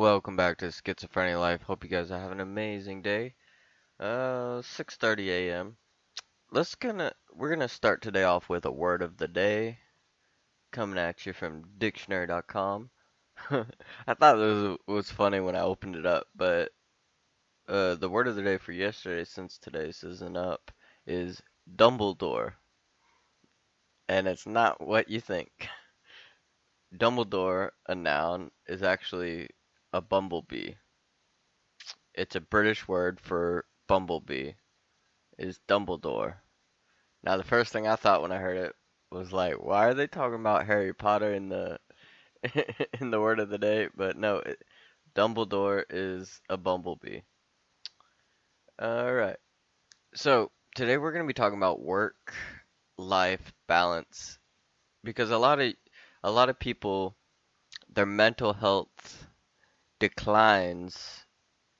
Welcome back to Schizophrenia Life. Hope you guys having an amazing day. Uh, 6:30 a.m. Let's gonna we're gonna start today off with a word of the day, coming at you from dictionary.com. I thought was was funny when I opened it up, but uh, the word of the day for yesterday, since today's isn't up, is Dumbledore, and it's not what you think. Dumbledore, a noun, is actually a bumblebee. It's a British word for bumblebee. Is Dumbledore. Now the first thing I thought when I heard it was like, why are they talking about Harry Potter in the in the word of the day? But no, it, Dumbledore is a bumblebee. All right. So today we're going to be talking about work life balance because a lot of a lot of people their mental health declines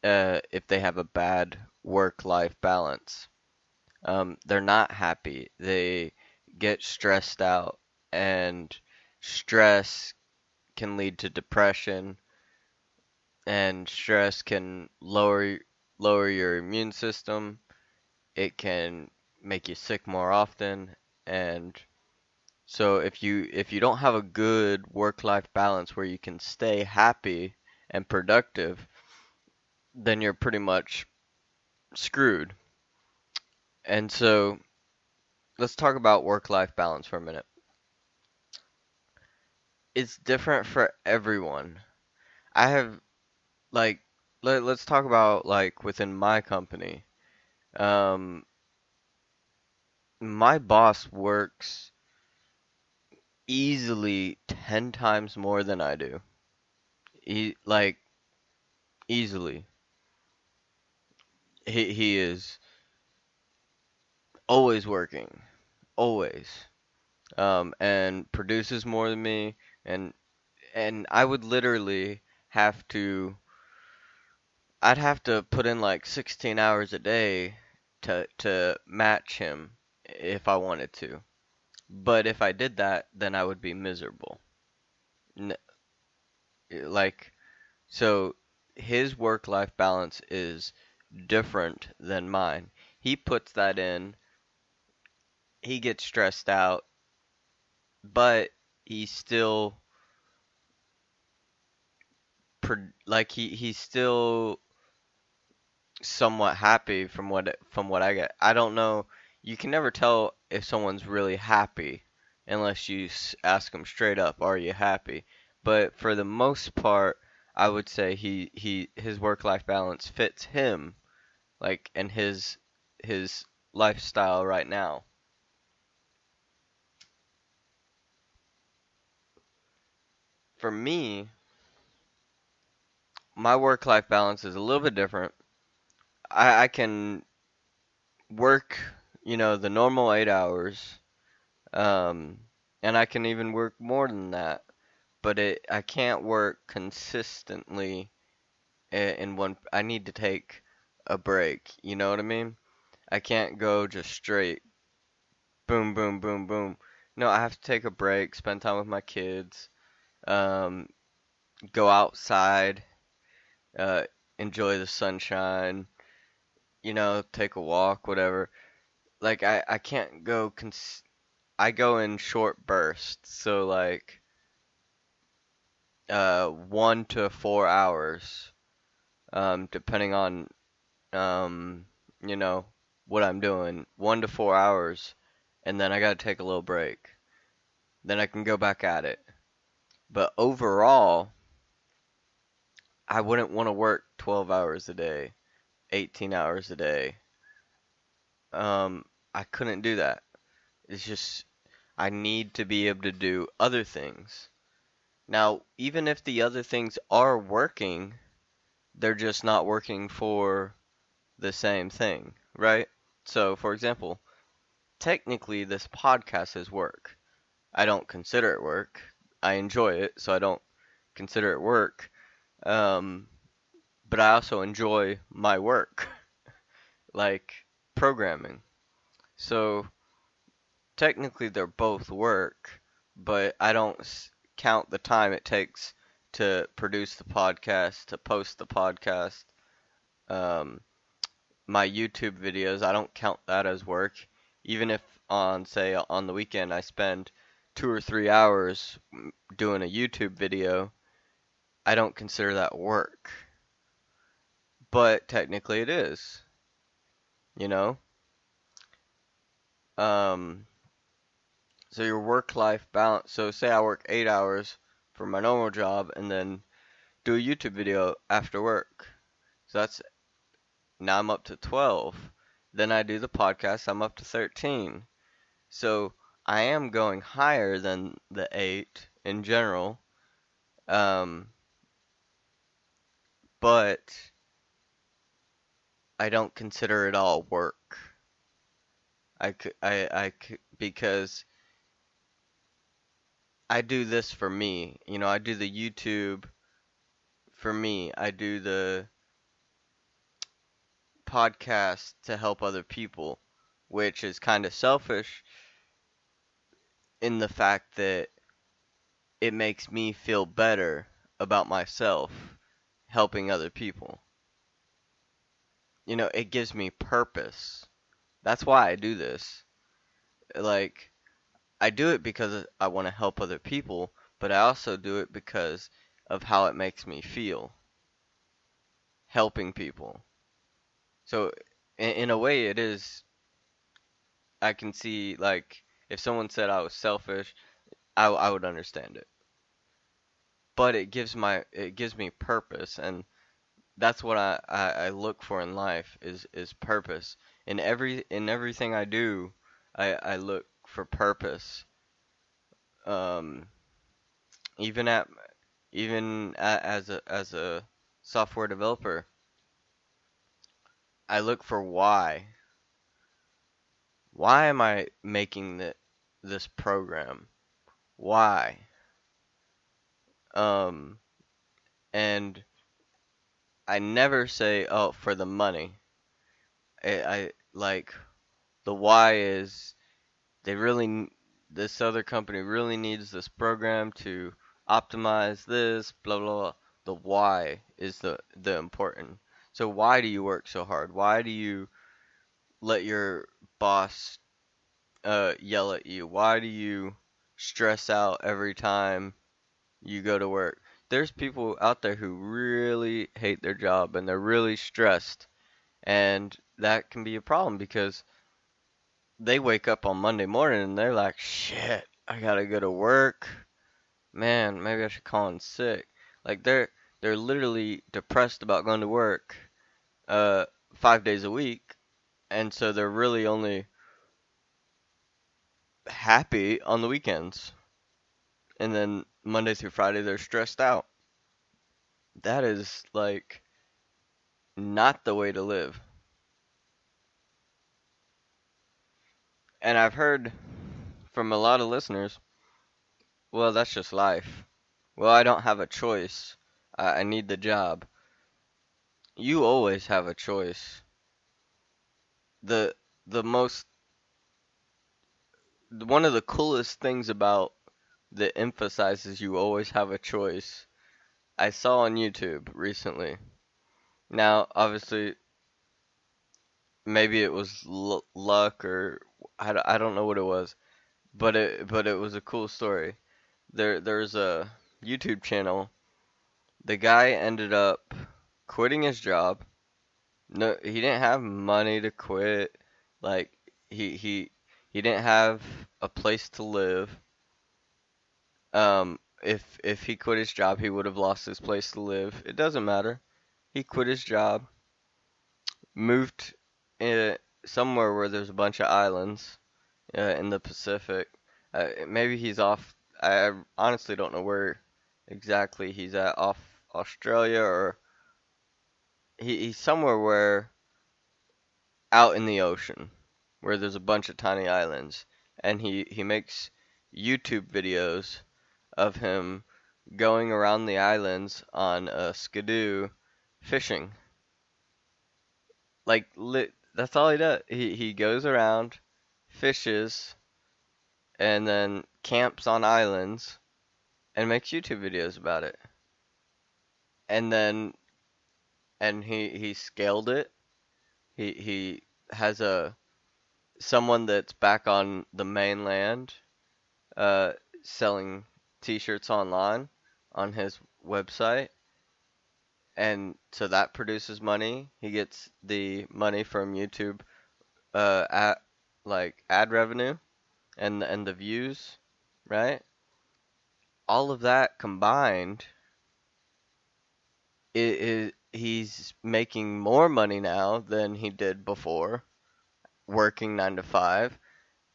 uh, if they have a bad work life balance. Um, they're not happy. They get stressed out, and stress can lead to depression, and stress can lower lower your immune system. It can make you sick more often, and so if you if you don't have a good work-life balance where you can stay happy and productive, then you're pretty much screwed. And so let's talk about work-life balance for a minute. It's different for everyone. I have like let, let's talk about like within my company. Um my boss works easily 10 times more than I do. He like easily. He he is always working, always, um, and produces more than me, and and I would literally have to. I'd have to put in like 16 hours a day to to match him if I wanted to. But if I did that, then I would be miserable. Like so his work life balance is different than mine. He puts that in, he gets stressed out, but he still like he he's still somewhat happy from what from what I get. I don't know. You can never tell if someone's really happy unless you ask them straight up, "Are you happy?" But for the most part, I would say he he his work life balance fits him, like and his his lifestyle right now. For me, my work life balance is a little bit different. I, I can work, you know, the normal eight hours, um, and I can even work more than that but it I can't work consistently in one. I need to take a break. You know what I mean? I can't go just straight boom, boom, boom, boom. No, I have to take a break, spend time with my kids, um, go outside, uh, enjoy the sunshine, you know, take a walk, whatever. Like I, I can't go. Cons- I go in short bursts, so like uh, one to four hours, um, depending on, um, you know, what I'm doing. One to four hours, and then I gotta take a little break. Then I can go back at it. But overall, I wouldn't want to work 12 hours a day, 18 hours a day. Um, I couldn't do that. It's just, I need to be able to do other things. Now, even if the other things are working, they're just not working for the same thing, right? So, for example, technically this podcast is work. I don't consider it work. I enjoy it, so I don't consider it work. Um, but I also enjoy my work, like programming. So, technically they're both work, but I don't count the time it takes to produce the podcast, to post the podcast. Um, my YouTube videos, I don't count that as work. Even if on, say, on the weekend I spend two or three hours doing a YouTube video, I don't consider that work. But technically it is. You know? Um, so your work life balance. So say I work eight hours for my normal job and then do a YouTube video after work. So that's now I'm up to 12. Then I do the podcast, I'm up to 13. So I am going higher than the 8 in general. Um, but I don't consider it all work. I I, I because I do this for me. You know, I do the YouTube for me. I do the podcast to help other people, which is kind of selfish in the fact that it makes me feel better about myself helping other people. You know, it gives me purpose. That's why I do this. Like, I do it because I want to help other people, but I also do it because of how it makes me feel helping people. So, in, in a way, it is. I can see, like, if someone said I was selfish, I, I would understand it. But it gives my it gives me purpose, and that's what I, I, I look for in life is is purpose. In every in everything I do, I, I look for purpose. Um, even at even at, as a as a software developer, I look for why. Why am I making the, this program? Why? Um, and I never say, oh, for the money. I, I like the why is they really this other company really needs this program to optimize this blah blah blah. The why is the the important. So why do you work so hard? Why do you let your boss uh, yell at you? Why do you stress out every time you go to work? There's people out there who really hate their job and they're really stressed. And that can be a problem because they wake up on Monday morning and they're like, shit, I gotta go to work. Man, maybe I should call in sick. Like they're they're literally depressed about going to work uh, five days a week, and so they're really only happy on the weekends. And then Monday through Friday, they're stressed out. That is like not the way to live. And I've heard from a lot of listeners, well, that's just life. Well, I don't have a choice. I, need the job. You always have a choice. The the most one of the coolest things about that emphasizes you always have a choice. I saw on YouTube recently. Now, obviously, maybe it was l- luck or I, I don't know what it was, but it but it was a cool story. There there's a YouTube channel. The guy ended up quitting his job. No, he didn't have money to quit. Like he he he didn't have a place to live. Um, if if he quit his job, he would have lost his place to live. It doesn't matter. He quit his job, moved in somewhere where there's a bunch of islands uh, in the Pacific. Uh, maybe he's off. I honestly don't know where exactly he's at. Off Australia or he, he's somewhere where out in the ocean where there's a bunch of tiny islands and he he makes YouTube videos of him going around the islands on a skidoo fishing like lit, that's all he does. He he goes around fishes and then camps on islands and makes YouTube videos about it. And then and he he scaled it. He he has a someone that's back on the mainland uh selling t-shirts online on his website and so that produces money. He gets the money from YouTube uh at like ad revenue and and the views, right? All of that combined is he's making more money now than he did before working 9 to 5,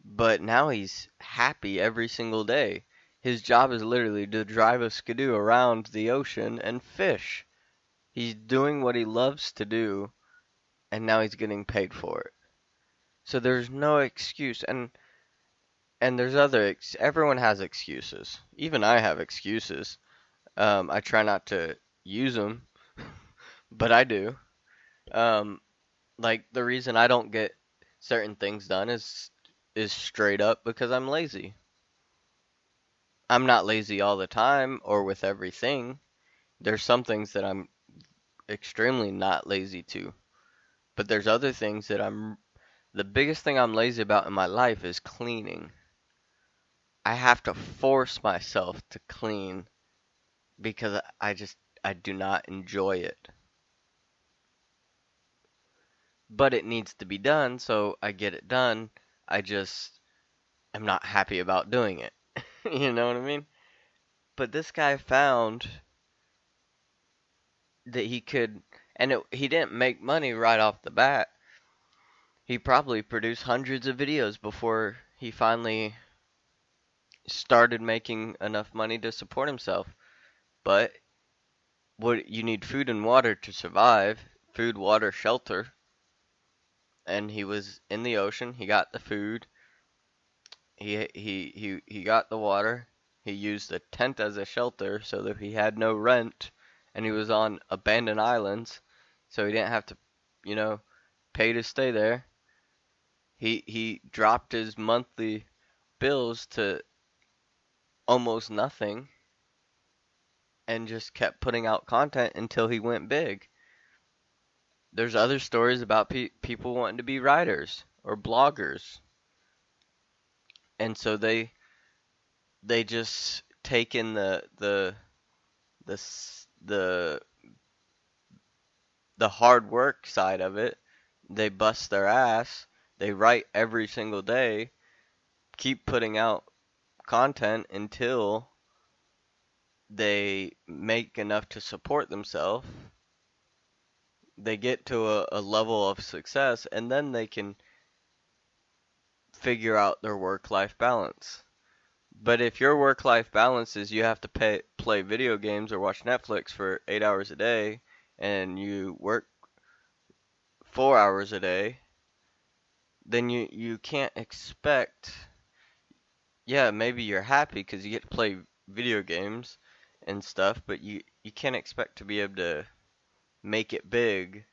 but now he's happy every single day. His job is literally to drive a skidoo around the ocean and fish. He's doing what he loves to do and now he's getting paid for it. So there's no excuse and and there's other ex- everyone has excuses. Even I have excuses. Um, I try not to use them, but I do. Um, like the reason I don't get certain things done is is straight up because I'm lazy. I'm not lazy all the time or with everything. There's some things that I'm extremely not lazy to. But there's other things that I'm the biggest thing I'm lazy about in my life is cleaning. I have to force myself to clean because I just I do not enjoy it. But it needs to be done, so I get it done. I just am not happy about doing it. you know what I mean? But this guy found that he could and it, he didn't make money right off the bat. He probably produced hundreds of videos before he finally started making enough money to support himself. But what you need food and water to survive, food, water, shelter. And he was in the ocean, he got the food. He he he he got the water. He used the tent as a shelter so that he had no rent and he was on abandoned islands so he didn't have to, you know, pay to stay there. He he dropped his monthly bills to almost nothing and just kept putting out content until he went big. There's other stories about pe- people wanting to be writers or bloggers. And so they they just take in the the the the the hard work side of it. They bust their ass. They write every single day. Keep putting out content until they make enough to support themselves. They get to a, a level of success and then they can figure out their work life balance. But if your work life balance is you have to pay, play video games or watch Netflix for eight hours a day and you work four hours a day, then you, you can't expect. Yeah, maybe you're happy because you get to play video games and stuff, but you, you can't expect to be able to make it big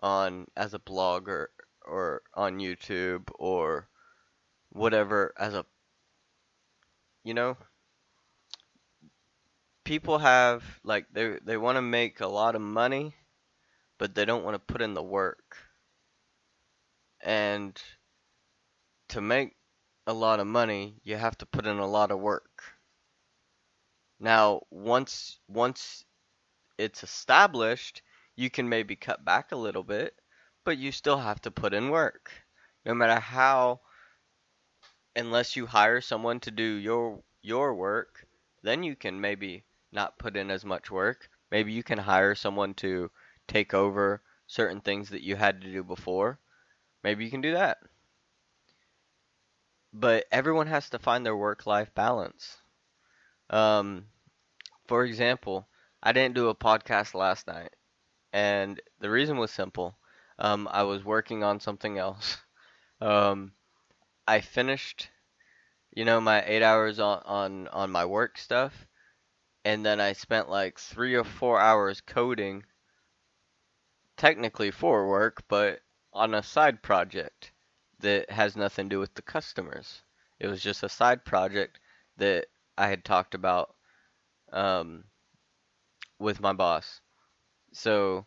on as a blogger or on YouTube or whatever as a you know people have like they they want to make a lot of money but they don't want to put in the work. And to make a lot of money you have to put in a lot of work. Now once once it's established you can maybe cut back a little bit but you still have to put in work. No matter how unless you hire someone to do your your work then you can maybe not put in as much work. Maybe you can hire someone to take over certain things that you had to do before. Maybe you can do that. But everyone has to find their work life balance. Um, for example, I didn't do a podcast last night, and the reason was simple. Um, I was working on something else. Um, I finished, you know, my eight hours on, on, on my work stuff, and then I spent like three or four hours coding, technically for work, but on a side project that has nothing to do with the customers. It was just a side project that I had talked about um, with my boss. So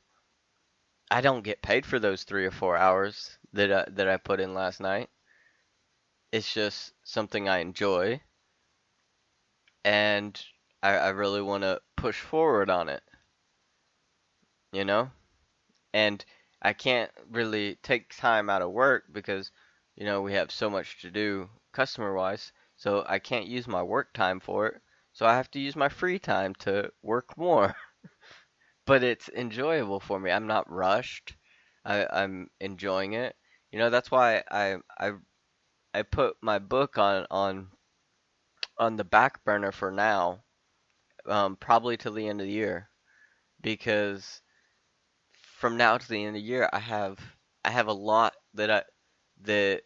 I don't get paid for those three or four hours that I, that I put in last night. It's just something I enjoy, and I, I really want to push forward on it. You know, and I can't really take time out of work because you know we have so much to do customer wise, so I can't use my work time for it. So I have to use my free time to work more. but it's enjoyable for me. I'm not rushed. I, I'm enjoying it. You know, that's why I I I put my book on on on the back burner for now, um, probably till the end of the year, because from now to the end of the year, I have I have a lot that I that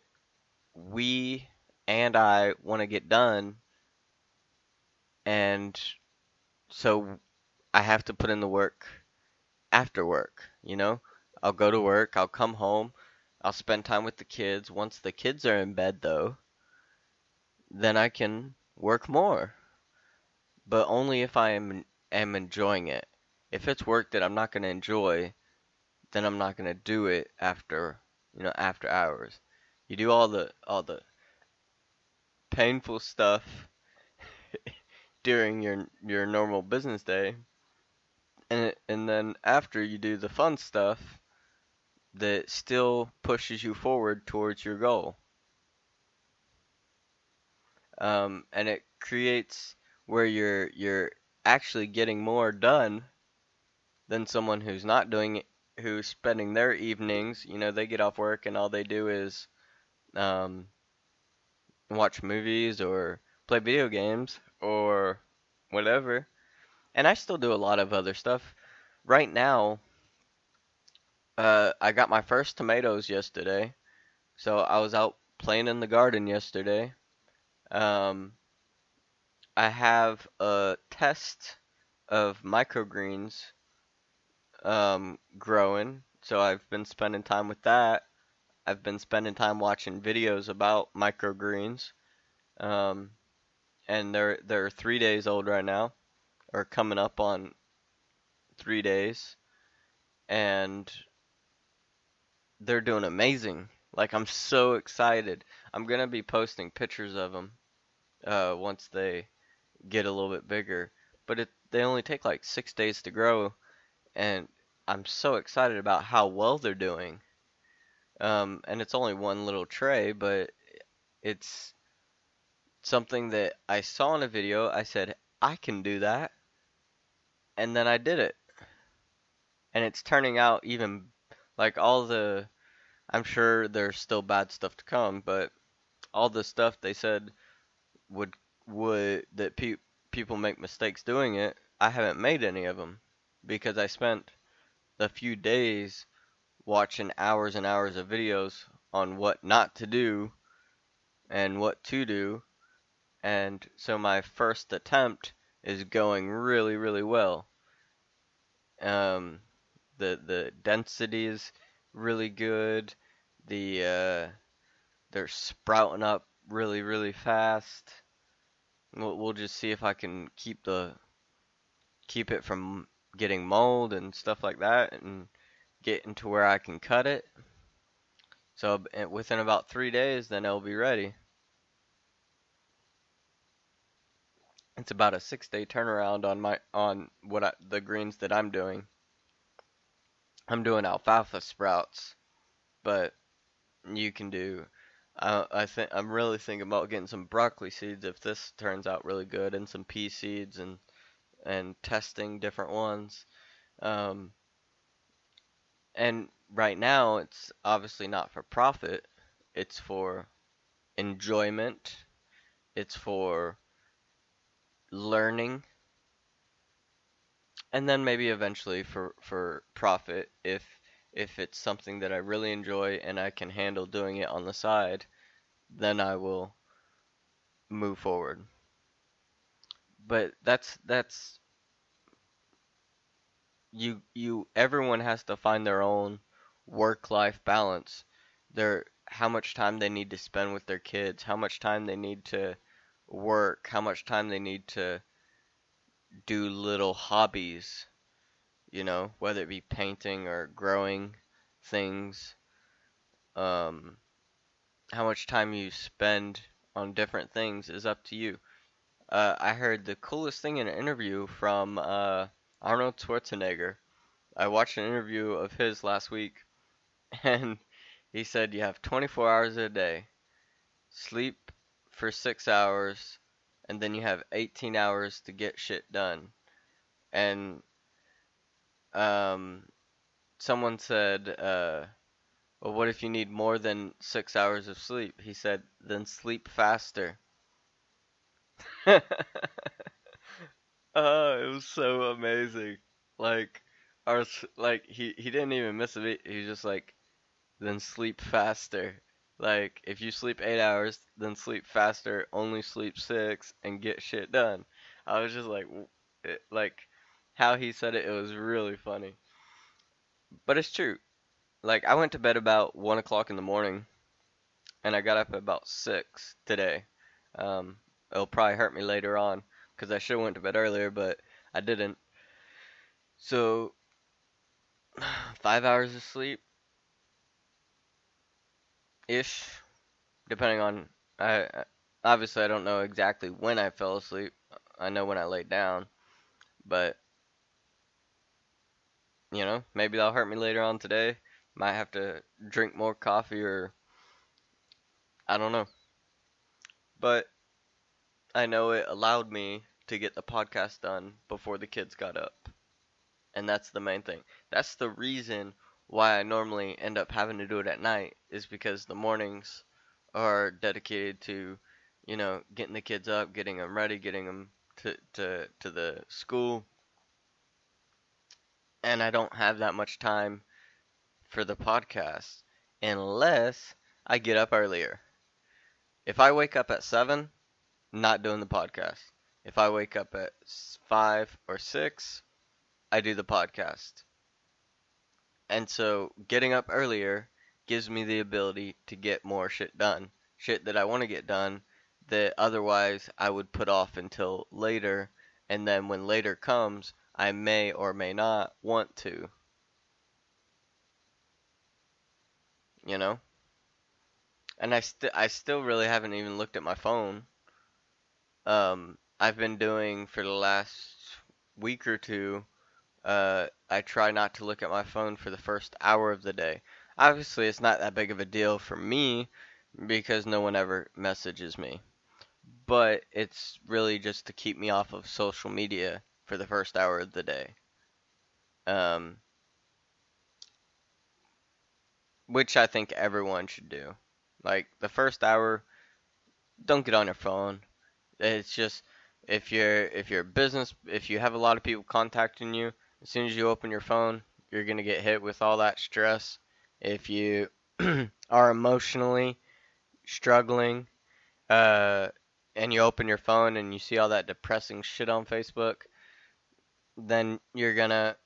we and I want to get done, and so I have to put in the work after work. You know, I'll go to work, I'll come home, I'll spend time with the kids. Once the kids are in bed, though, then I can work more, but only if I am am enjoying it. If it's work that I'm not going to enjoy, then I'm not going to do it after, you know, after hours. You do all the all the painful stuff during your your normal business day and and then after you do the fun stuff that still pushes you forward towards your goal um, and it creates where you're you're actually getting more done than someone who's not doing it who's spending their evenings you know they get off work and all they do is um, watch movies or play video games or whatever. And I still do a lot of other stuff. Right now, uh, I got my first tomatoes yesterday. So I was out playing in the garden yesterday. Um, I have a test of microgreens um, growing. So I've been spending time with that. I've been spending time watching videos about microgreens. Um, and they're they're three days old right now, or coming up on three days, and they're doing amazing. Like I'm so excited. I'm gonna be posting pictures of them uh, once they get a little bit bigger. But it they only take like six days to grow, and I'm so excited about how well they're doing. Um, and it's only one little tray, but it's something that I saw in a video. I said, I can do that. And then I did it. And it's turning out even like all the. I'm sure there's still bad stuff to come, but all the stuff they said would would that pe- people make mistakes doing it. I haven't made any of them because I spent a few days watching hours and hours of videos on what not to do and what to do. And so my first attempt is going really, really well. Um, the the density is really good. The uh, they're sprouting up really, really fast. We'll, we'll just see if I can keep the keep it from getting mold and stuff like that, and getting to where I can cut it. So within about three days, then it'll be ready. It's about a six day turnaround on my on what I, the greens that I'm doing. I'm doing alfalfa sprouts, but you can do. I I think I'm really thinking about getting some broccoli seeds if this turns out really good, and some pea seeds and and testing different ones. Um, and right now, it's obviously not for profit. It's for enjoyment. It's for learning. And then maybe eventually for, for profit if if it's something that I really enjoy and I can handle doing it on the side, then I will move forward. But that's that's you you everyone has to find their own work life balance. Their how much time they need to spend with their kids, how much time they need to work, how much time they need to do little hobbies. You know, whether it be painting or growing things, um, how much time you spend on different things is up to you. Uh, I heard the coolest thing in an interview from uh, Arnold Schwarzenegger. I watched an interview of his last week, and he said you have 24 hours a day, sleep for six hours, and then you have 18 hours to get shit done. And um, someone said, uh, well, what if you need more than six hours of sleep? He said, then sleep faster. oh, it was so amazing. Like, our like he he didn't even miss a beat. He was just like, then sleep faster. Like, if you sleep eight hours, then sleep faster. Only sleep six and get shit done. I was just like, it, like, how he said it. It was really funny. But it's true. Like, I went to bed about one o'clock in the morning, and I got up at about six today. Um, it'll probably hurt me later on because I should have went to bed earlier, but I didn't. So, five hours of sleep ish, depending on. I obviously I don't know exactly when I fell asleep. I know when I laid down, but you know maybe that'll hurt me later on today. Might have to drink more coffee or I don't know. But I know it allowed me to get the podcast done before the kids got up. And that's the main thing. That's the reason why I normally end up having to do it at night is because the mornings are dedicated to, you know, getting the kids up, getting them ready, getting them to to to the school. And I don't have that much time for the podcast unless I get up earlier. If I wake up at 7, not doing the podcast. If I wake up at 5 or 6, I do the podcast. And so getting up earlier gives me the ability to get more shit done. Shit that I want to get done that otherwise I would put off until later. And then when later comes, I may or may not want to. You know? And I, st- I still really haven't even looked at my phone. Um, I've been doing for the last week or two uh, I try not to look at my phone for the first hour of the day. Obviously, it's not that big of a deal for me because no one ever messages me. But it's really just to keep me off of social media for the first hour of the day. Um, which I think everyone should do. Like the first hour, don't get on your phone. It's just if you're if you're business, if you have a lot of people contacting you, as soon as you open your phone, you're to get hit with all that stress. If you are emotionally struggling, uh, and you open your phone and you see all that depressing shit on Facebook, then you're to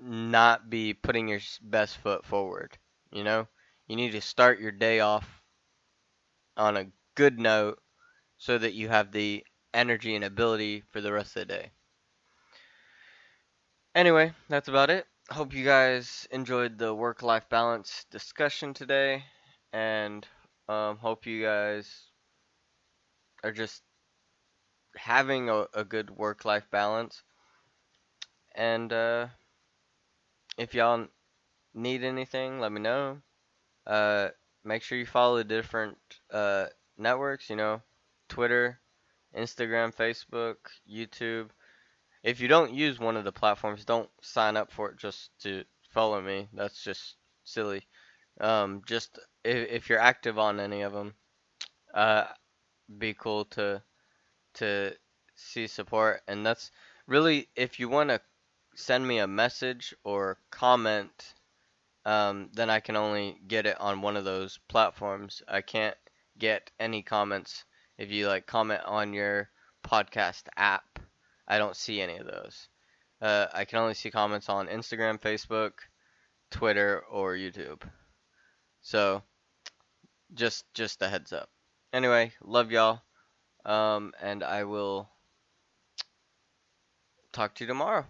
not be putting your best foot forward. You know, you need to start your day off on a good note so that you have the energy and ability for the rest of the day. Anyway, that's about it. Hope you guys enjoyed the work life balance discussion today, and um, hope you guys are just having a, a good work life balance. And uh, if y'all need anything, let me know. Uh, make sure you follow the different uh, networks, you know, Twitter, Instagram, Facebook, YouTube if you don't use one of the platforms, don't sign up for it just to follow me. That's just silly. Um, just if, if you're active on any of them, uh, be cool to to see support. And that's really if you want to send me a message or comment, um, then I can only get it on one of those platforms. I can't get any comments if you like comment on your podcast app I don't see any of those. Uh, I can only see comments on Instagram, Facebook, Twitter, or YouTube. So, just just a heads up. Anyway, love y'all, um, and I will talk to you tomorrow.